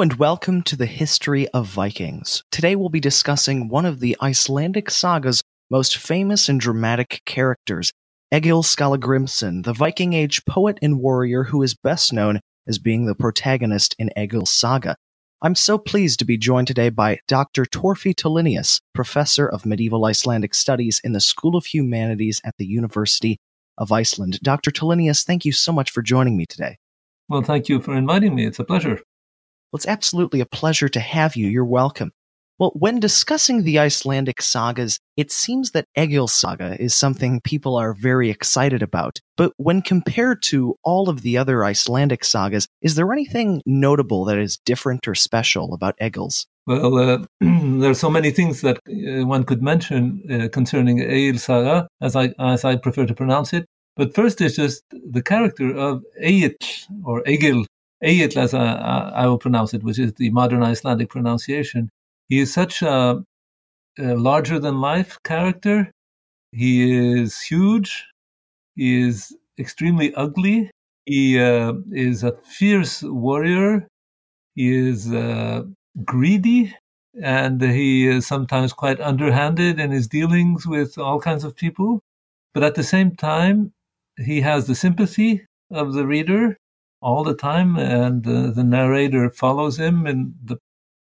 And welcome to the History of Vikings. Today we'll be discussing one of the Icelandic saga's most famous and dramatic characters, Egil Skallagrimsson, the Viking Age poet and warrior who is best known as being the protagonist in Egil's saga. I'm so pleased to be joined today by Dr. Torfi Tulinius, professor of medieval Icelandic studies in the School of Humanities at the University of Iceland. Dr. Tulinius, thank you so much for joining me today. Well, thank you for inviting me. It's a pleasure. Well, it's absolutely a pleasure to have you. You're welcome. Well, when discussing the Icelandic sagas, it seems that Egil's saga is something people are very excited about. But when compared to all of the other Icelandic sagas, is there anything notable that is different or special about Egil's? Well, uh, there are so many things that uh, one could mention uh, concerning Egil saga, as I as I prefer to pronounce it. But first, is just the character of Egil or Egil Egil, as I, I, will pronounce it, which is the modern Icelandic pronunciation. He is such a, a larger than life character. He is huge. He is extremely ugly. He uh, is a fierce warrior. He is uh, greedy, and he is sometimes quite underhanded in his dealings with all kinds of people. But at the same time, he has the sympathy of the reader all the time, and uh, the narrator follows him in the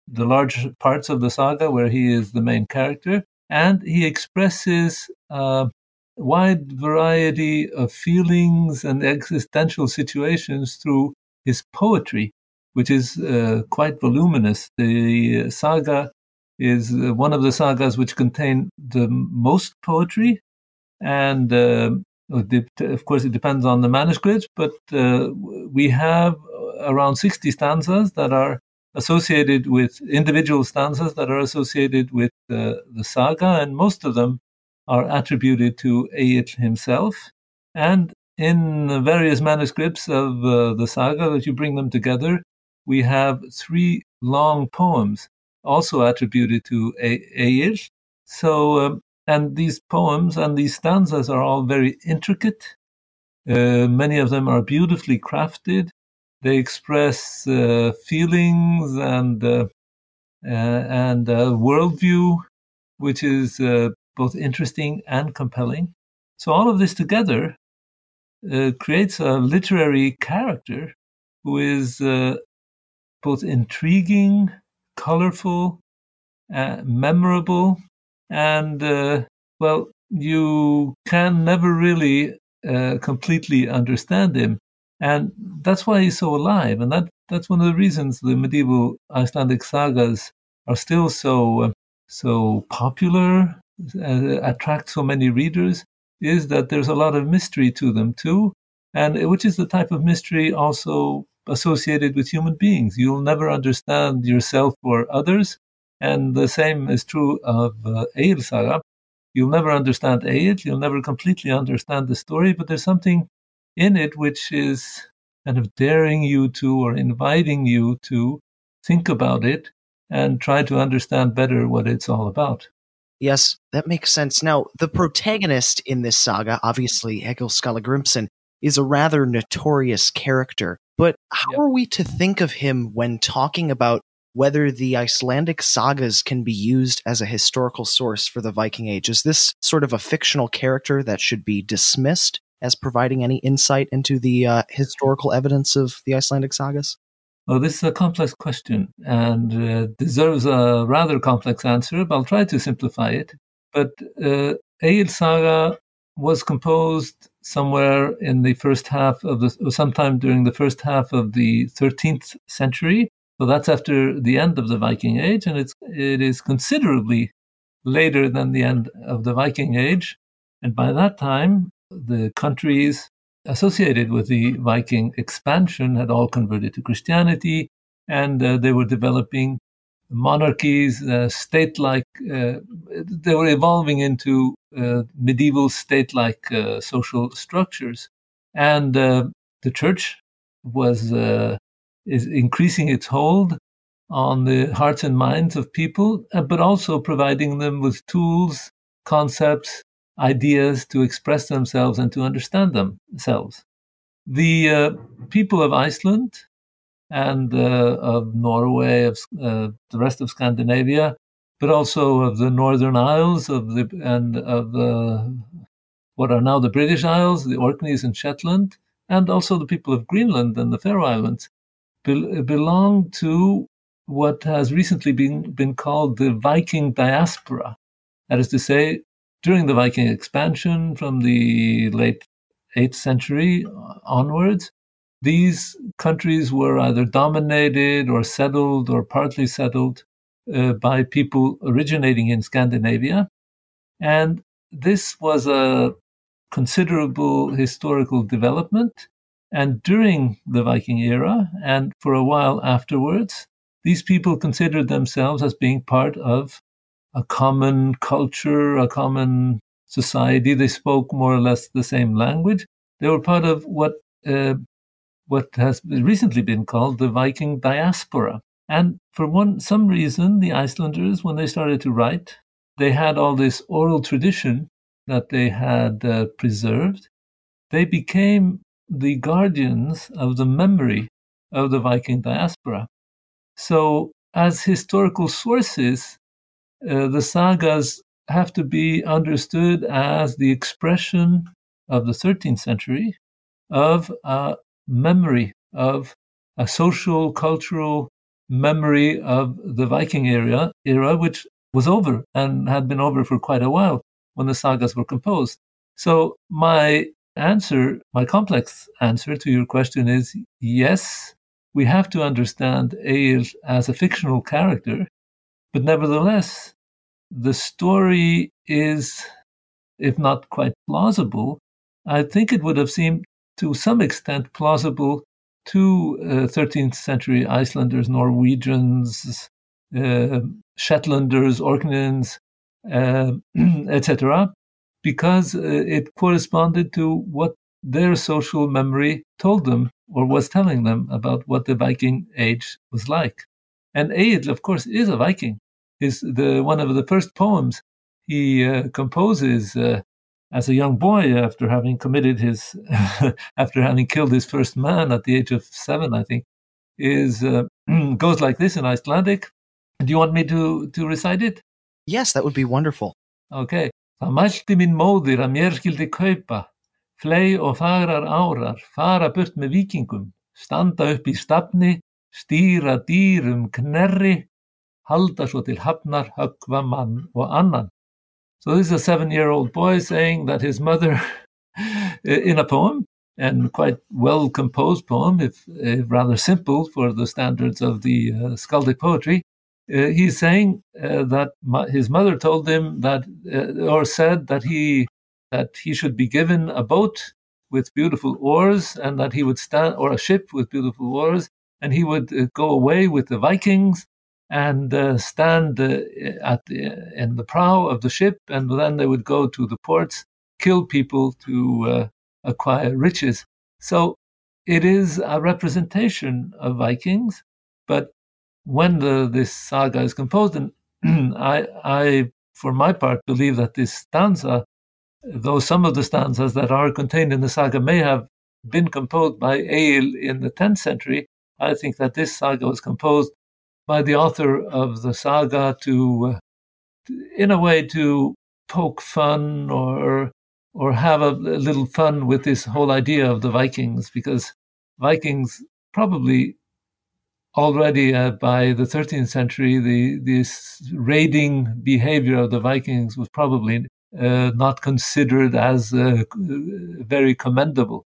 the large parts of the saga where he is the main character, and he expresses a wide variety of feelings and existential situations through his poetry, which is uh, quite voluminous. The saga is one of the sagas which contain the most poetry, and uh, of course, it depends on the manuscript, but uh, we have around 60 stanzas that are associated with individual stanzas that are associated with uh, the saga, and most of them are attributed to Egil himself. And in various manuscripts of uh, the saga, that you bring them together, we have three long poems also attributed to Egil. So um, and these poems and these stanzas are all very intricate. Uh, many of them are beautifully crafted. They express uh, feelings and uh, uh and worldview, which is uh, both interesting and compelling. So all of this together uh, creates a literary character who is both intriguing, colorful, memorable, and uh, well, you can never really uh, completely understand him, and that's why he's so alive, and that that's one of the reasons the medieval Icelandic sagas are still so uh, so popular, uh, attract so many readers, is that there's a lot of mystery to them too, and which is the type of mystery also associated with human beings. You'll never understand yourself or others and the same is true of uh, Egil Saga. You'll never understand Egil, you'll never completely understand the story, but there's something in it which is kind of daring you to or inviting you to think about it and try to understand better what it's all about. Yes, that makes sense. Now, the protagonist in this saga, obviously Egil Skallagrimsson, is a rather notorious character. But how yep. are we to think of him when talking about whether the Icelandic sagas can be used as a historical source for the Viking Age. Is this sort of a fictional character that should be dismissed as providing any insight into the uh, historical evidence of the Icelandic sagas? Well, this is a complex question and uh, deserves a rather complex answer, but I'll try to simplify it. But uh, Egil Saga was composed somewhere in the first half of the, sometime during the first half of the 13th century, so that's after the end of the Viking Age, and it's it is considerably later than the end of the Viking Age. And by that time, the countries associated with the Viking expansion had all converted to Christianity, and uh, they were developing monarchies, uh, state-like. Uh, they were evolving into uh, medieval state-like uh, social structures, and uh, the church was is increasing its hold on the hearts and minds of people, uh, but also providing them with tools, concepts, ideas to express themselves and to understand themselves. The uh, people of Iceland and uh, of Norway, of uh, the rest of Scandinavia, but also of the Northern Isles of the and of the what are now the British Isles, the Orkneys and Shetland, and also the people of Greenland and the Faroe Islands be- belong to what has recently been, been called the Viking diaspora. That is to say, during the Viking expansion from the late 8th century onwards, these countries were either dominated or settled or partly settled uh, by people originating in Scandinavia. And this was a considerable historical development. And during the Viking era, and for a while afterwards, these people considered themselves as being part of a common culture, a common society. They spoke more or less the same language. They were part of what uh, what has recently been called the Viking diaspora. And for one some reason, the Icelanders, when they started to write, they had all this oral tradition that they had uh, preserved. They became the guardians of the memory of the Viking diaspora. So, as historical sources, uh, the sagas have to be understood as the expression of the 13th century of a memory of a social, cultural memory of the Viking era, era, which was over and had been over for quite a while when the sagas were composed. So my answer, my complex answer to your question is yes, we have to understand Egil as a fictional character, but nevertheless, the story is, if not quite plausible, I think it would have seemed to some extent plausible to uh, 13th century Icelanders, Norwegians, uh, Shetlanders, Orkneys, uh, etc., because uh, it corresponded to what their social memory told them or was telling them about what the Viking age was like. And Egil, of course, is a Viking. Is the one of the first poems he uh, composes uh, as a young boy after having committed his, after having killed his first man at the age of seven, I think, is uh, goes like this in Icelandic. Do you want me to to recite it? Yes, that would be wonderful. Okay. Það mælti mín móðir að mér skildi kaupa flei og fagrar árar, fara burt með vikingum, standa upp í stafni, stýra dýrum knerri, halda svo til hafnar, högva mann og annan. So this is a seven-year-old boy saying that his mother, in a poem, and quite well composed poem, if, if, rather simple for the standards of the uh, skaldic poetry, uh, he's saying uh, that my, his mother told him that, uh, or said that he that he should be given a boat with beautiful oars and that he would stand, or a ship with beautiful oars, and he would uh, go away with the Vikings and uh, stand uh, at the, in the prow of the ship, and then they would go to the ports, kill people to acquire riches. So it is a representation of Vikings, but when the, this saga is composed, and I, I, for my part, believe that this stanza though some of the stanzas that are contained in the saga may have been composed by Egil in the 10th century, I think that this saga was composed by the author of the saga to, uh, in a way, to poke fun or or have a little fun with this whole idea of the Vikings, because Vikings probably already uh, by the 13th century, the this raiding behavior of the Vikings was probably uh, not considered as uh, very commendable.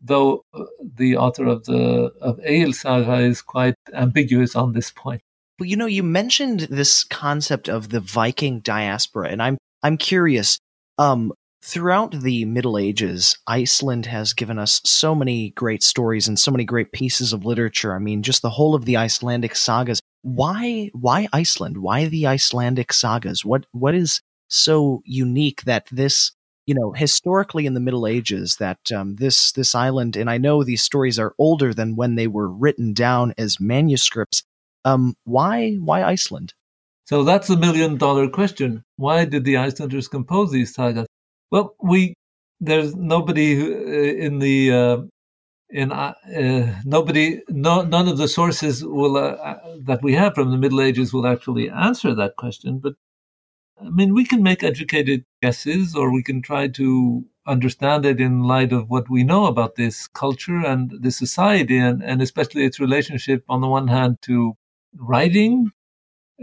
Though uh, the author of the of Egil Saga is quite ambiguous on this point. Well, you know, you mentioned this concept of the Viking diaspora, and I'm I'm curious. Um, throughout the Middle Ages, Iceland has given us so many great stories and so many great pieces of literature. I mean, just the whole of the Icelandic sagas. Why why Iceland? Why the Icelandic sagas? What what is so unique that this you know historically in the middle ages that um, this this island and i know these stories are older than when they were written down as manuscripts um, why why iceland so that's a million dollar question why did the icelanders compose these sagas well we there's nobody uh, in the uh, in uh, uh, nobody, no, none of the sources will uh, uh, that we have from the Middle Ages will actually answer that question. But I mean, we can make educated guesses, or we can try to understand it in light of what we know about this culture and this society, and, and especially its relationship, on the one hand, to writing,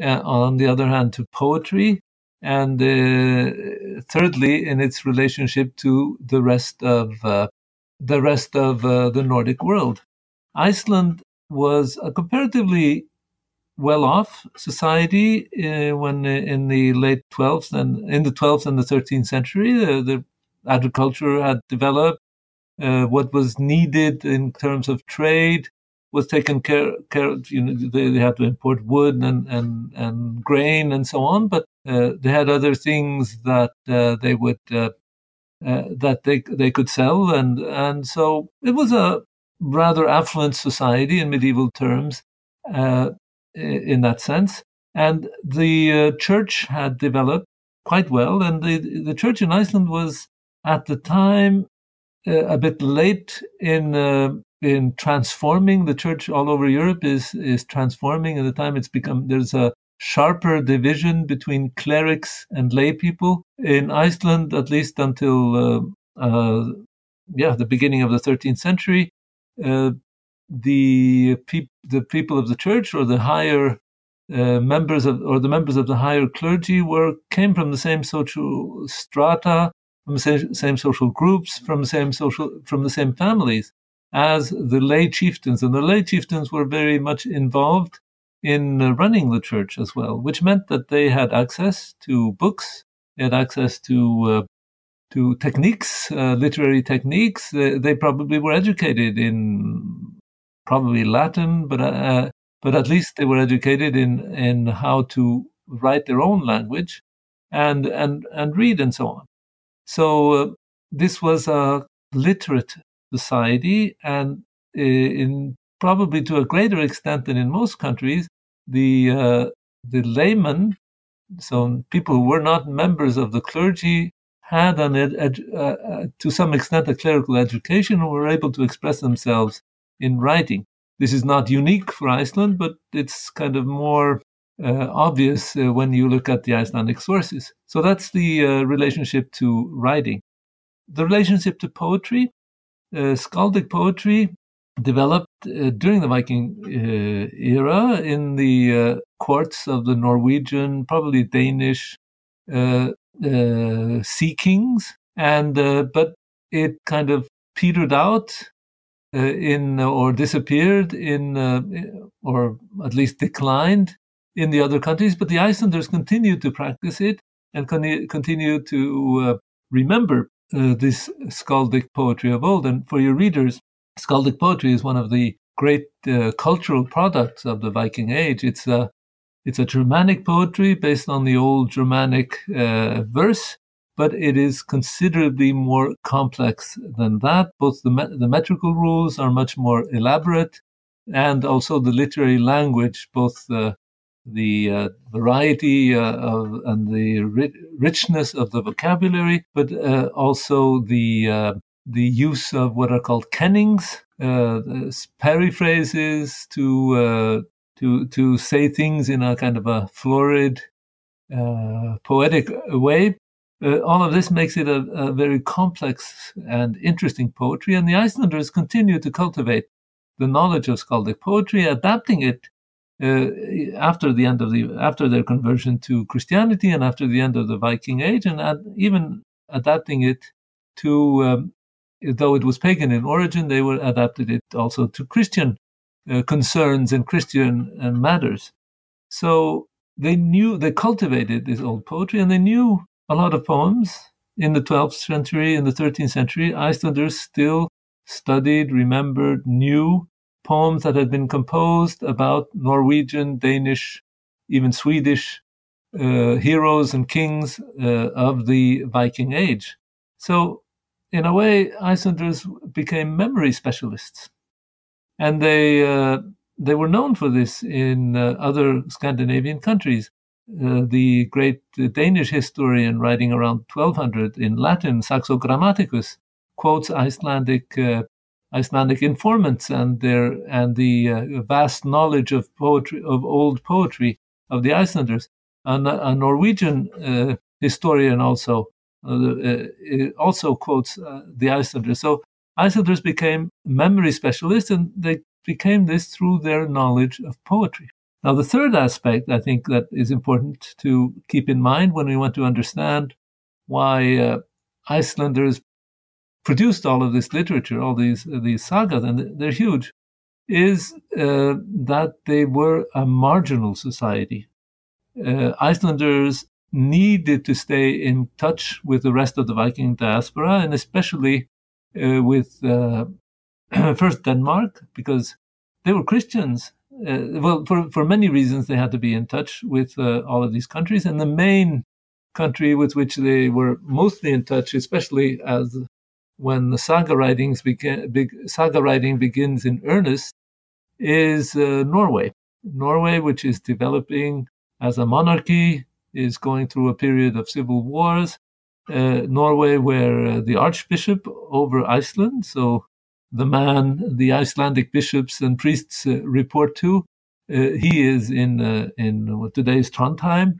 uh, on the other hand, to poetry, and uh, thirdly, in its relationship to the rest of uh, the rest of uh, the Nordic world. Iceland was a comparatively well-off society uh, when uh, in the late 12th and in the 12th and the 13th century uh, the agriculture had developed what was needed in terms of trade was taken care, care of, you know they, they, had to import wood and, and, and grain and so on but uh, they had other things that uh, they would that they they could sell and and so it was a rather affluent society in medieval terms in that sense. And the uh, church had developed quite well, and the the church in Iceland was at the time uh, a bit late in uh, in transforming. The church all over Europe is is transforming. At the time, it's become there's a sharper division between clerics and lay people in Iceland, at least until uh, uh, yeah the beginning of the 13th century. Uh, the peop- the people of the church or the higher uh, members of or the members of the higher clergy were came from the same social strata, from the same, same social groups, from the same social from the same families as the lay chieftains, and the lay chieftains were very much involved in uh, running the church as well, which meant that they had access to books, they had access to uh, to techniques, uh, literary techniques. they probably were educated in probably Latin, but uh, but at least they were educated in in how to write their own language and and and read and so on. So uh, this was a literate society, and uh, in probably to a greater extent than in most countries, the uh, the laymen, so people who were not members of the clergy, had an ed, ed, uh, uh, to some extent a clerical education and were able to express themselves in writing. This is not unique for Iceland, but it's kind of more uh, obvious uh, when you look at the Icelandic sources. So that's the uh, relationship to writing. The relationship to poetry, skaldic poetry developed uh, during the Viking uh, era in the courts of the Norwegian, probably Danish sea kings, and but it kind of petered out uh, in uh, or disappeared in uh, or at least declined in the other countries, but the Icelanders continued to practice it and con- continue to remember this skaldic poetry of old. And for your readers, skaldic poetry is one of the great uh, cultural products of the Viking Age. It's a it's a Germanic poetry based on the old Germanic uh, verse, but it is considerably more complex than that. Both the, me- the metrical rules are much more elaborate, and also the literary language, both the the uh, variety uh, of, and the ri- richness of the vocabulary, but uh, also the uh, the use of what are called kennings, uh, periphrases to uh, to to say things in a kind of a florid, poetic way. All of this makes it a, a, very complex and interesting poetry, and the Icelanders continue to cultivate the knowledge of skaldic poetry, adapting it uh, after the end of the after their conversion to Christianity and after the end of the Viking Age, and ad, even adapting it to, um, though it was pagan in origin, they were adapted it also to Christian uh, concerns and Christian uh, matters. So they knew they cultivated this old poetry, and they knew a lot of poems in the 12th century, in the 13th century. Icelanders still studied, remembered, knew poems that had been composed about Norwegian, Danish, even Swedish uh, heroes and kings uh, of the Viking Age. So, in a way, Icelanders became memory specialists, and they uh, they were known for this in uh, other Scandinavian countries. Uh, the great Danish historian writing around 1200 in Latin, Saxo Grammaticus, quotes Icelandic uh, Icelandic informants and their and the uh, vast knowledge of poetry of old poetry of the Icelanders. And a Norwegian uh, historian also uh, uh, also quotes uh, the Icelanders. So Icelanders became memory specialists, and they became this through their knowledge of poetry. Now, the third aspect I think that is important to keep in mind when we want to understand why uh, Icelanders produced all of this literature, all these these sagas, and they're huge, is uh, that they were a marginal society. Uh, Icelanders needed to stay in touch with the rest of the Viking diaspora, and especially uh, with uh, first Denmark, because they were Christians uh, well, for, for many reasons, they had to be in touch with uh, all of these countries. And the main country with which they were mostly in touch, especially as when the saga writings began, big, saga writing begins in earnest, is uh, Norway. Norway, which is developing as a monarchy, is going through a period of civil wars. Uh, Norway, where uh, the archbishop over Iceland, so the man the Icelandic bishops and priests uh, report to. Uh, he is in uh, in today's Trondheim,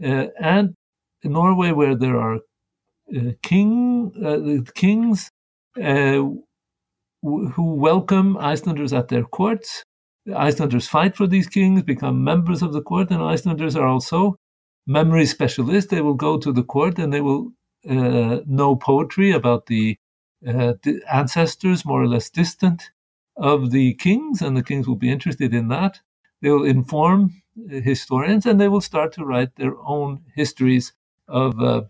and Norway, where there are king uh, kings w- who welcome Icelanders at their courts. The Icelanders fight for these kings, become members of the court, and Icelanders are also memory specialists. They will go to the court and they will know poetry about the uh, ancestors, more or less distant, of the kings, and the kings will be interested in that. They will inform uh, historians, and they will start to write their own histories of uh, uh,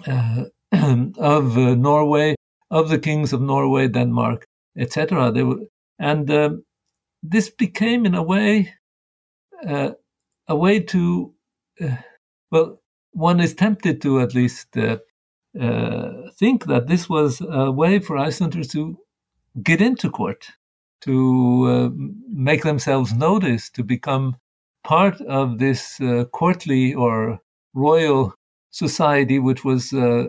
of uh, Norway, of the kings of Norway, Denmark, etc. They will, and um, this became, in a way, uh, a way to well, one is tempted to at least uh, think that this was a way for Icelanders to get into court, to uh, make themselves noticed, to become part of this uh, courtly or royal society, which was uh,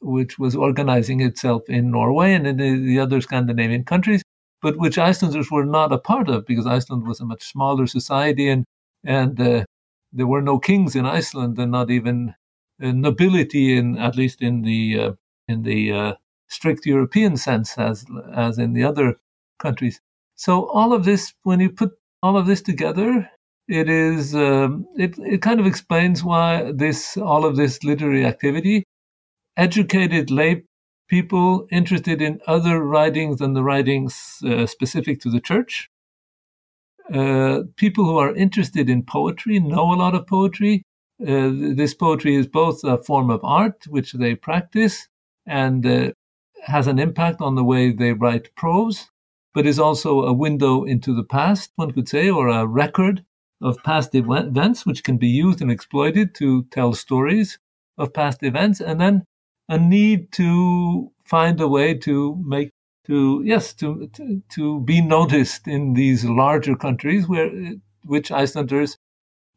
which was organizing itself in Norway and in the, the, other Scandinavian countries, but which Icelanders were not a part of because Iceland was a much smaller society and and uh, there were no kings in Iceland and not even nobility in at least in the uh, in the uh, strict European sense as as in the other countries. So all of this, when you put all of this together, it is um, it it kind of explains why this all of this literary activity, educated lay people interested in other writings than the writings uh, specific to the church. Uh, people who are interested in poetry know a lot of poetry uh, this poetry is both a form of art, which they practice, and uh, has an impact on the way they write prose, but is also a window into the past, one could say, or a record of past events, which can be used and exploited to tell stories of past events, and then a need to find a way to make to yes to to, to be noticed in these larger countries where which Icelanders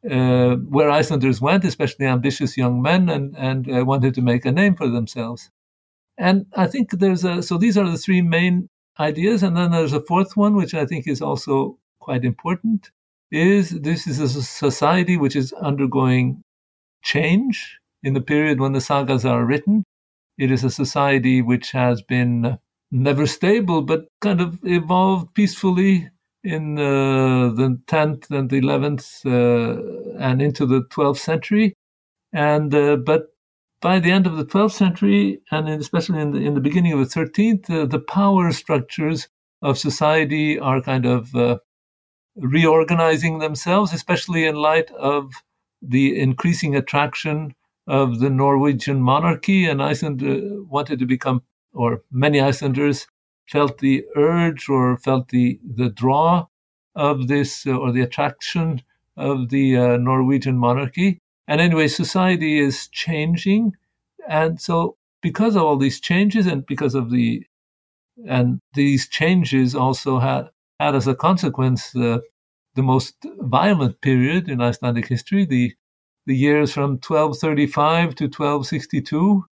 uh, where Icelanders went, especially ambitious young men, and and uh, wanted to make a name for themselves. And I think there's a so these are the three main ideas, and then there's a fourth one, which I think is also quite important. Is this is a society which is undergoing change in the period when the sagas are written. It is a society which has been never stable, but kind of evolved peacefully in uh, the 10th and the 11th uh, and into the 12th century. And uh, but by the end of the 12th century, and especially in the, in the beginning of the 13th, uh, the power structures of society are kind of uh, reorganizing themselves, especially in light of the increasing attraction of the Norwegian monarchy. And Iceland uh, wanted to become, or many Icelanders felt the urge or felt the, the draw of this uh, or the attraction of the uh, Norwegian monarchy. And anyway, society is changing. And so, because of all these changes and because of the, and these changes also had, had as a consequence the, the most violent period in Icelandic history, the, the years from 1235 to 1262,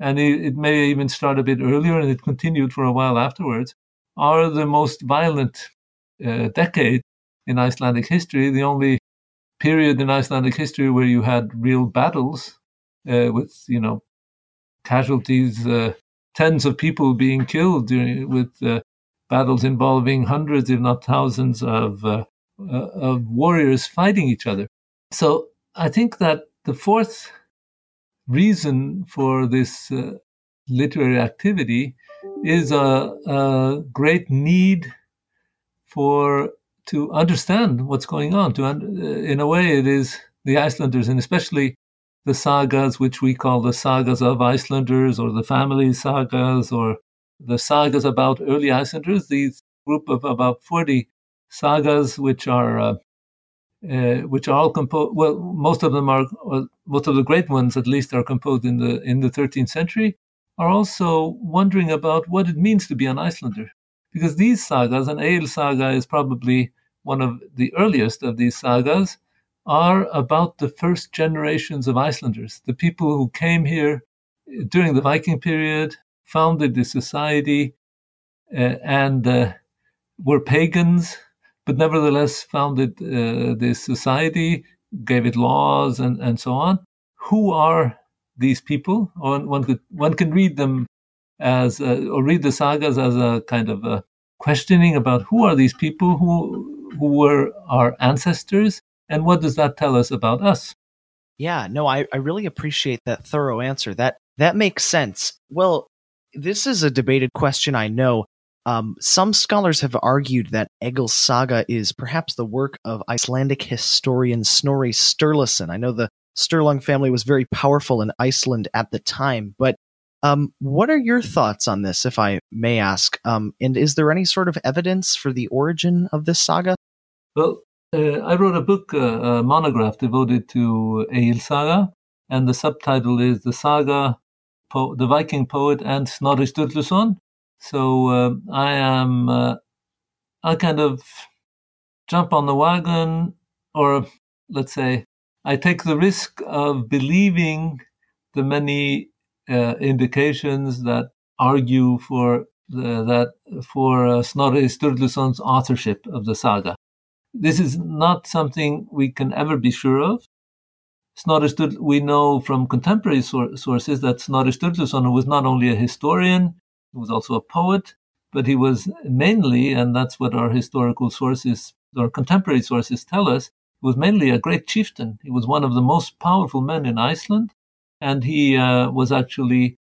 and it, it, may even start a bit earlier and it continued for a while afterwards, are the most violent uh, decade in Icelandic history, the only period in Icelandic history where you had real battles uh, with, you know, casualties, uh, tens of people being killed during, with uh, battles involving hundreds, if not thousands, of, uh, of warriors fighting each other. So I think that the fourth reason for this uh, literary activity is a, a, great need for to understand what's going on. To un- uh, in a way, it is the Icelanders, and especially the sagas, which we call the sagas of Icelanders, or the family sagas, or the sagas about early Icelanders. These group of about forty sagas, which are uh, uh, which are all composed. Well, most of them are, most of the great ones, at least, are composed in the in the 13th century. Are also wondering about what it means to be an Icelander, because these sagas, and Egil saga is probably one of the earliest of these sagas, are about the first generations of Icelanders, the people who came here during the Viking period, founded the society, uh, and uh, were pagans but nevertheless founded uh, this society, gave it laws and, and so on. Who are these people? One, one could one can read them as a, or read the sagas as a kind of a questioning about who are these people who who were our ancestors and what does that tell us about us? Yeah, no, I, I really appreciate that thorough answer. That that makes sense. Well, this is a debated question, I know, um, some scholars have argued that Egil's saga is perhaps the work of Icelandic historian Snorri Sturluson. I know the Sturlung family was very powerful in Iceland at the time, but um, what are your thoughts on this, if I may ask? Um, and is there any sort of evidence for the origin of this saga? Well, uh, I wrote a book, uh, a monograph devoted to Egil Saga, and the subtitle is The Saga, po- the Viking Poet and Snorri Sturluson, so uh, I am, uh, I kind of jump on the wagon, or let's say, I take the risk of believing the many uh, indications that argue for the, that for uh, Snorri Sturluson's authorship of the saga. This is not something we can ever be sure of. Snorri Sturl- we know from contemporary sor- sources that Snorri Sturluson was not only a historian, he was also a poet, but he was mainly, and that's what our historical sources, our contemporary sources tell us, was mainly a great chieftain. He was one of the most powerful men in Iceland, and he uh, was actually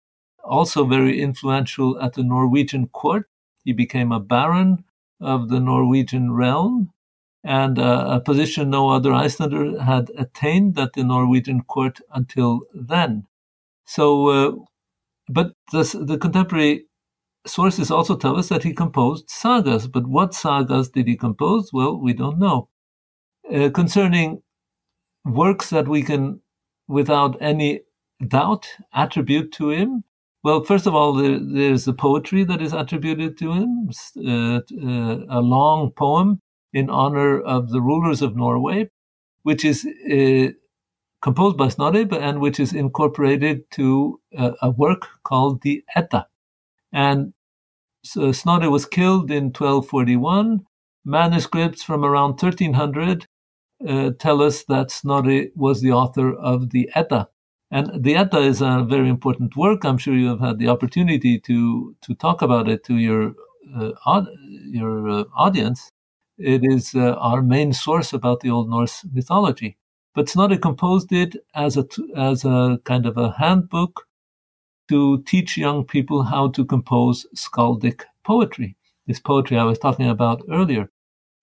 also very influential at the Norwegian court. He became a baron of the Norwegian realm, and uh, a position no other Icelander had attained at the Norwegian court until then. So, uh, but the, the contemporary sources also tell us that he composed sagas, but what sagas did he compose? Well, we don't know. Uh, concerning works that we can, without any doubt, attribute to him, well, first of all, there, there's the poetry that is attributed to him, uh, uh, a long poem in honor of the rulers of Norway, which is uh, composed by Snorri and which is incorporated to a work called the Edda. And so Snorri was killed in 1241. Manuscripts from around 1300 uh, tell us that Snorri was the author of the Edda. And the Edda is a very important work. I'm sure you have had the opportunity to, to talk about it to your, uh, your uh, audience. It is uh, our main source about the Old Norse mythology. But Snorri composed it as a, as a kind of a handbook to teach young people how to compose skaldic poetry, this poetry I was talking about earlier,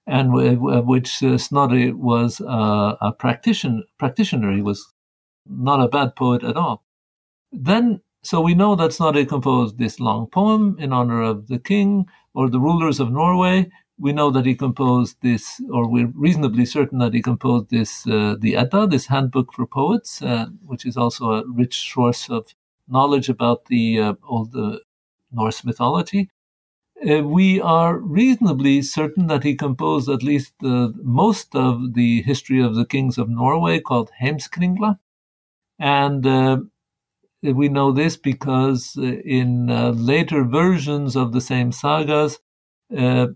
and which uh, Snorri was uh, a practitioner, practitioner. He was not a bad poet at all. Then, so we know that Snorri composed this long poem in honor of the king or the rulers of Norway. We know that he composed this, or we're reasonably certain that he composed this, uh, the Edda, this handbook for poets, uh, which is also a rich source of knowledge about the uh, old uh, Norse mythology, uh, we are reasonably certain that he composed at least most of the history of the kings of Norway called Heimskringla. And uh, we know this because uh, in uh, later versions of the same sagas, uh,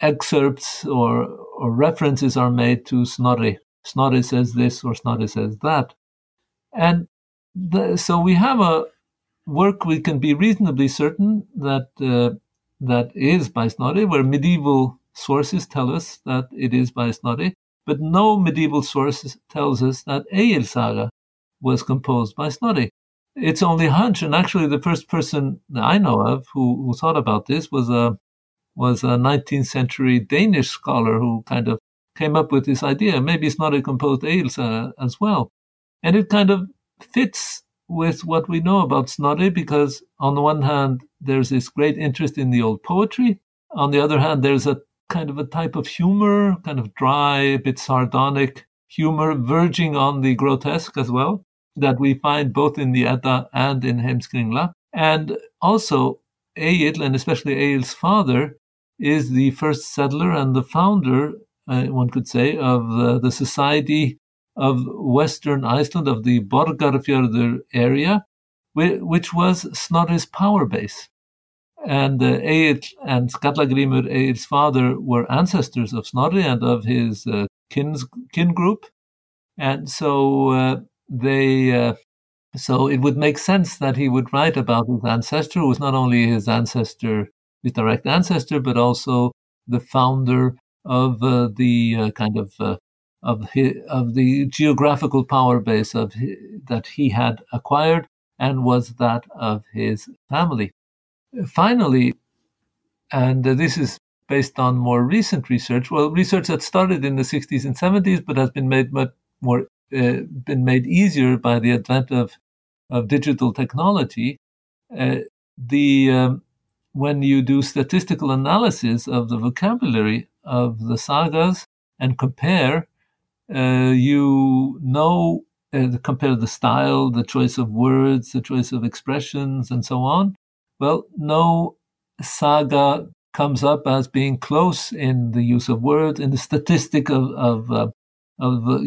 excerpts or, or references are made to Snorri. Snorri says this or Snorri says that. And the, so we have a work we can be reasonably certain that uh, that is by Snorri, where medieval sources tell us that it is by Snorri, but no medieval source tells us that Egil Saga was composed by Snorri. It's only hunch, and actually, the first person I know of who, who thought about this was a was a 19th century Danish scholar who kind of came up with this idea. Maybe Snorri composed Egil Saga as well, and it kind of fits with what we know about Snorri because, on the one hand, there's this great interest in the old poetry. On the other hand, there's a kind of a type of humor, kind of dry, a bit sardonic humor, verging on the grotesque as well, that we find both in the Edda and in Heimskringla. And also, Egil, and especially Egil's father, is the first settler and the founder, uh, one could say, of uh, the society of Western Iceland, of the Borgarfjörður area, which was Snorri's power base. And uh, Egil and Skallagrimur, Egil's father, were ancestors of Snorri and of his uh, kin, kin group. And so uh, they, uh, so it would make sense that he would write about his ancestor, who was not only his ancestor, his direct ancestor, but also the founder of uh, the uh, kind of uh, of his, of the geographical power base of his, that he had acquired and was that of his family. Finally, and this is based on more recent research, well, research that started in the 60s and 70s, but has been made much more uh, been made easier by the advent of of digital technology. Uh, the um, when you do statistical analysis of the vocabulary of the sagas and compare, uh, you know uh, compare the style, the choice of words, the choice of expressions, and so on. Well, no saga comes up as being close in the use of words, in the statistic of of, uh, of uh,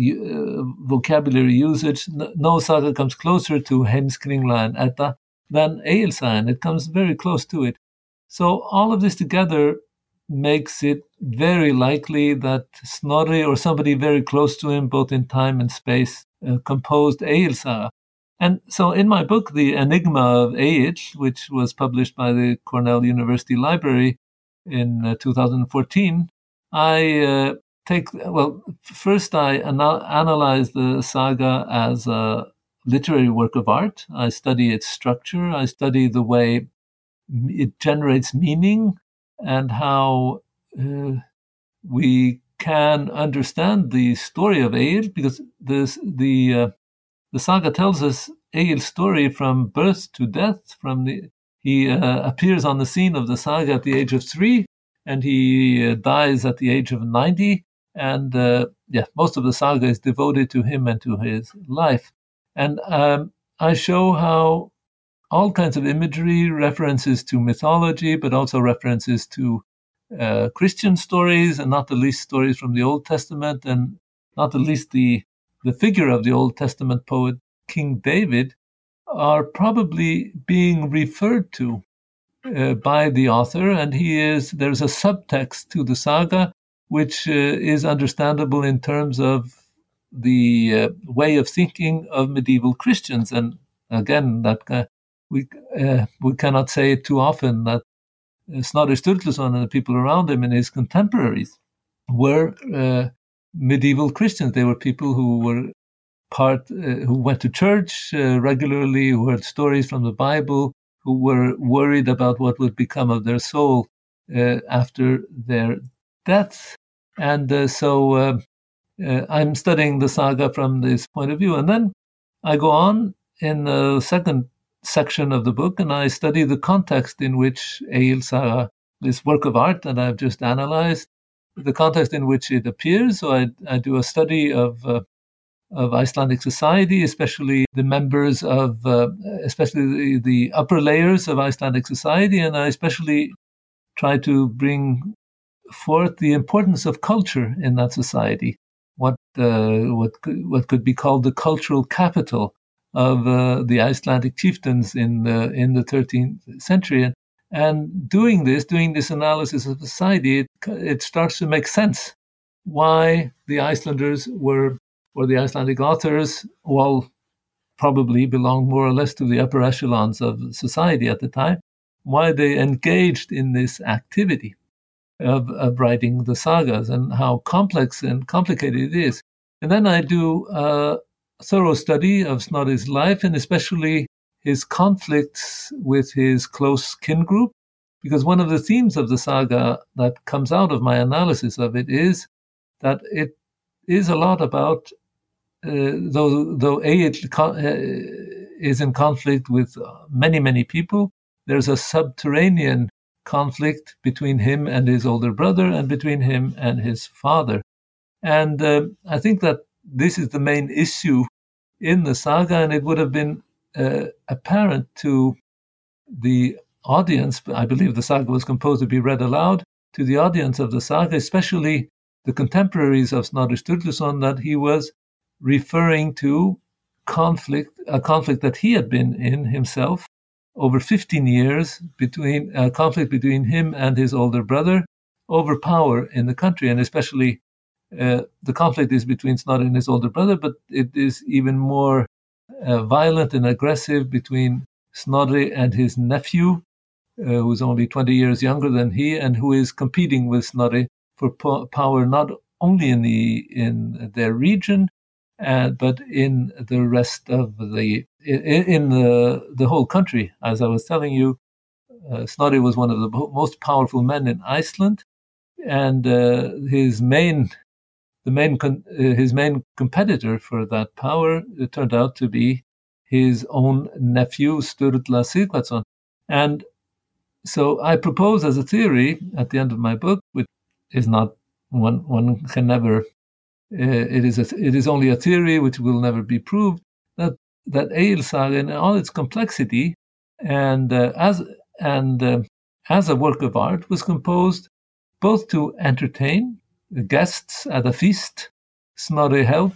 vocabulary usage. No saga comes closer to Heimskringla and Edda than Eilsagan. It comes very close to it. So all of this together makes it very likely that Snorri or somebody very close to him, both in time and space, uh, composed Egil saga. And so in my book, The Enigma of Egill, which was published by the Cornell University Library in uh, 2014, I uh, take, well, first I anal- analyze the saga as a literary work of art. I study its structure. I study the way it generates meaning and how uh, we can understand the story of Egil because this, the uh, the saga tells us Egil's story from birth to death. From the he uh, appears on the scene of the saga at the age of three, and he uh, dies at the age of ninety. And uh, yeah, most of the saga is devoted to him and to his life. And um, I show how all kinds of imagery, references to mythology, but also references to uh, Christian stories, and not the least stories from the Old Testament, and not the least the the figure of the Old Testament poet King David, are probably being referred to uh, by the author, and he is there's a subtext to the saga which uh, is understandable in terms of the uh, way of thinking of medieval Christians, and again that uh, we uh, we cannot say it too often that uh, Snorri Sturluson and the people around him and his contemporaries were uh, medieval Christians. They were people who were part, uh, who went to church uh, regularly, who heard stories from the Bible, who were worried about what would become of their soul uh, after their death. And so I'm studying the saga from this point of view. And then I go on in the second section of the book, and I study the context in which Egil Saga, this work of art that I've just analyzed, the context in which it appears. So I, I do a study of uh, of Icelandic society, especially the members of, uh, especially the, the, upper layers of Icelandic society, and I especially try to bring forth the importance of culture in that society. What uh, what what could be called the cultural capital of uh, the Icelandic chieftains in the in the 13th century. And doing this, doing this analysis of society, it, it starts to make sense why the Icelanders were, or the Icelandic authors, all probably belonged more or less to the upper echelons of society at the time, why they engaged in this activity of, of writing the sagas and how complex and complicated it is. And then I do a thorough study of Snorri's life and especially his conflicts with his close kin group. Because one of the themes of the saga that comes out of my analysis of it is that it is a lot about, uh, though, though Egill uh, is in conflict with many, many people, there's a subterranean conflict between him and his older brother and between him and his father. And uh, I think that this is the main issue in the saga, and it would have been uh, apparent to the audience. I believe the saga was composed to be read aloud to the audience of the saga, especially the contemporaries of Snorri Sturluson, that he was referring to conflict, a conflict that he had been in himself over 15 years between a conflict between him and his older brother over power in the country, and especially uh, the conflict is between Snorri and his older brother, but it is even more uh, violent and aggressive between Snorri and his nephew, uh, who's only 20 years younger than he, and who is competing with Snorri for po- power not only in the in their region, uh, but in the rest of the in, in, the the whole country. As I was telling you, uh, Snorri was one of the most powerful men in Iceland, and uh, his main the main con- uh, his main competitor for that power turned out to be his own nephew Sturla Sighvatsson. And so I propose as a theory at the end of my book, which is not one one can never uh, it is a, it is only a theory which will never be proved that that Egil in all its complexity and uh, as and uh, as a work of art was composed both to entertain guests at a feast Snorri held,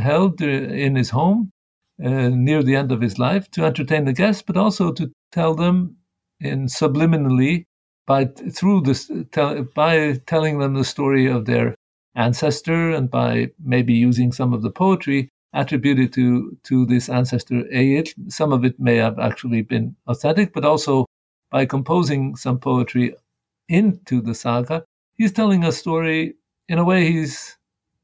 held in his home uh, near the end of his life to entertain the guests, but also to tell them in subliminally by through this tell, by telling them the story of their ancestor and by maybe using some of the poetry attributed to to this ancestor Egil. Some of it may have actually been authentic, but also by composing some poetry into the saga, he's telling a story in a way, he's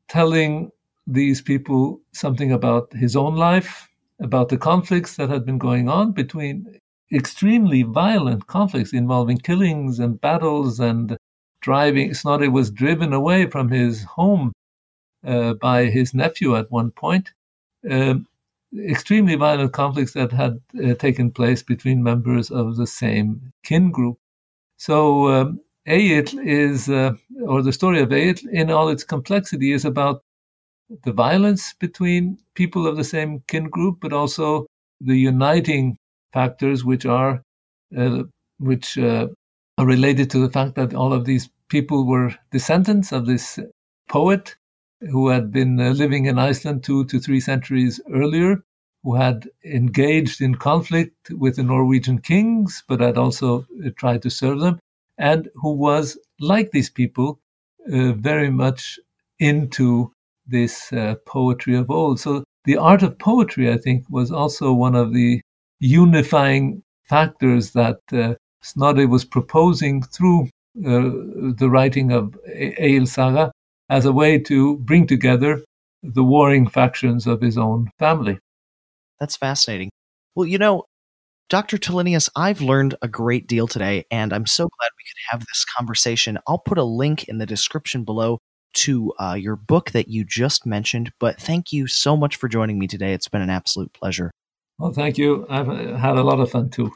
telling these people something about his own life, about the conflicts that had been going on between extremely violent conflicts involving killings and battles and driving. Snorri was driven away from his home uh, by his nephew at one point. Um, extremely violent conflicts that had uh, taken place between members of the same kin group. So um, Egill is, uh, or the story of Egill in all its complexity is about the violence between people of the same kin group, but also the uniting factors which are, uh, which uh, are related to the fact that all of these people were descendants of this poet who had been uh, living in Iceland two to three centuries earlier, who had engaged in conflict with the Norwegian kings, but had also uh, tried to serve them and who was, like these people, uh, very much into this uh, poetry of old. So the art of poetry, I think, was also one of the unifying factors that uh, Snorri was proposing through uh, the writing of Egil Saga as a way to bring together the warring factions of his own family. That's fascinating. Well, you know, Dr. Tulinius, I've learned a great deal today, and I'm so glad we could have this conversation. I'll put a link in the description below to uh, your book that you just mentioned, but thank you so much for joining me today. It's been an absolute pleasure. Well, thank you. I've had a lot of fun too.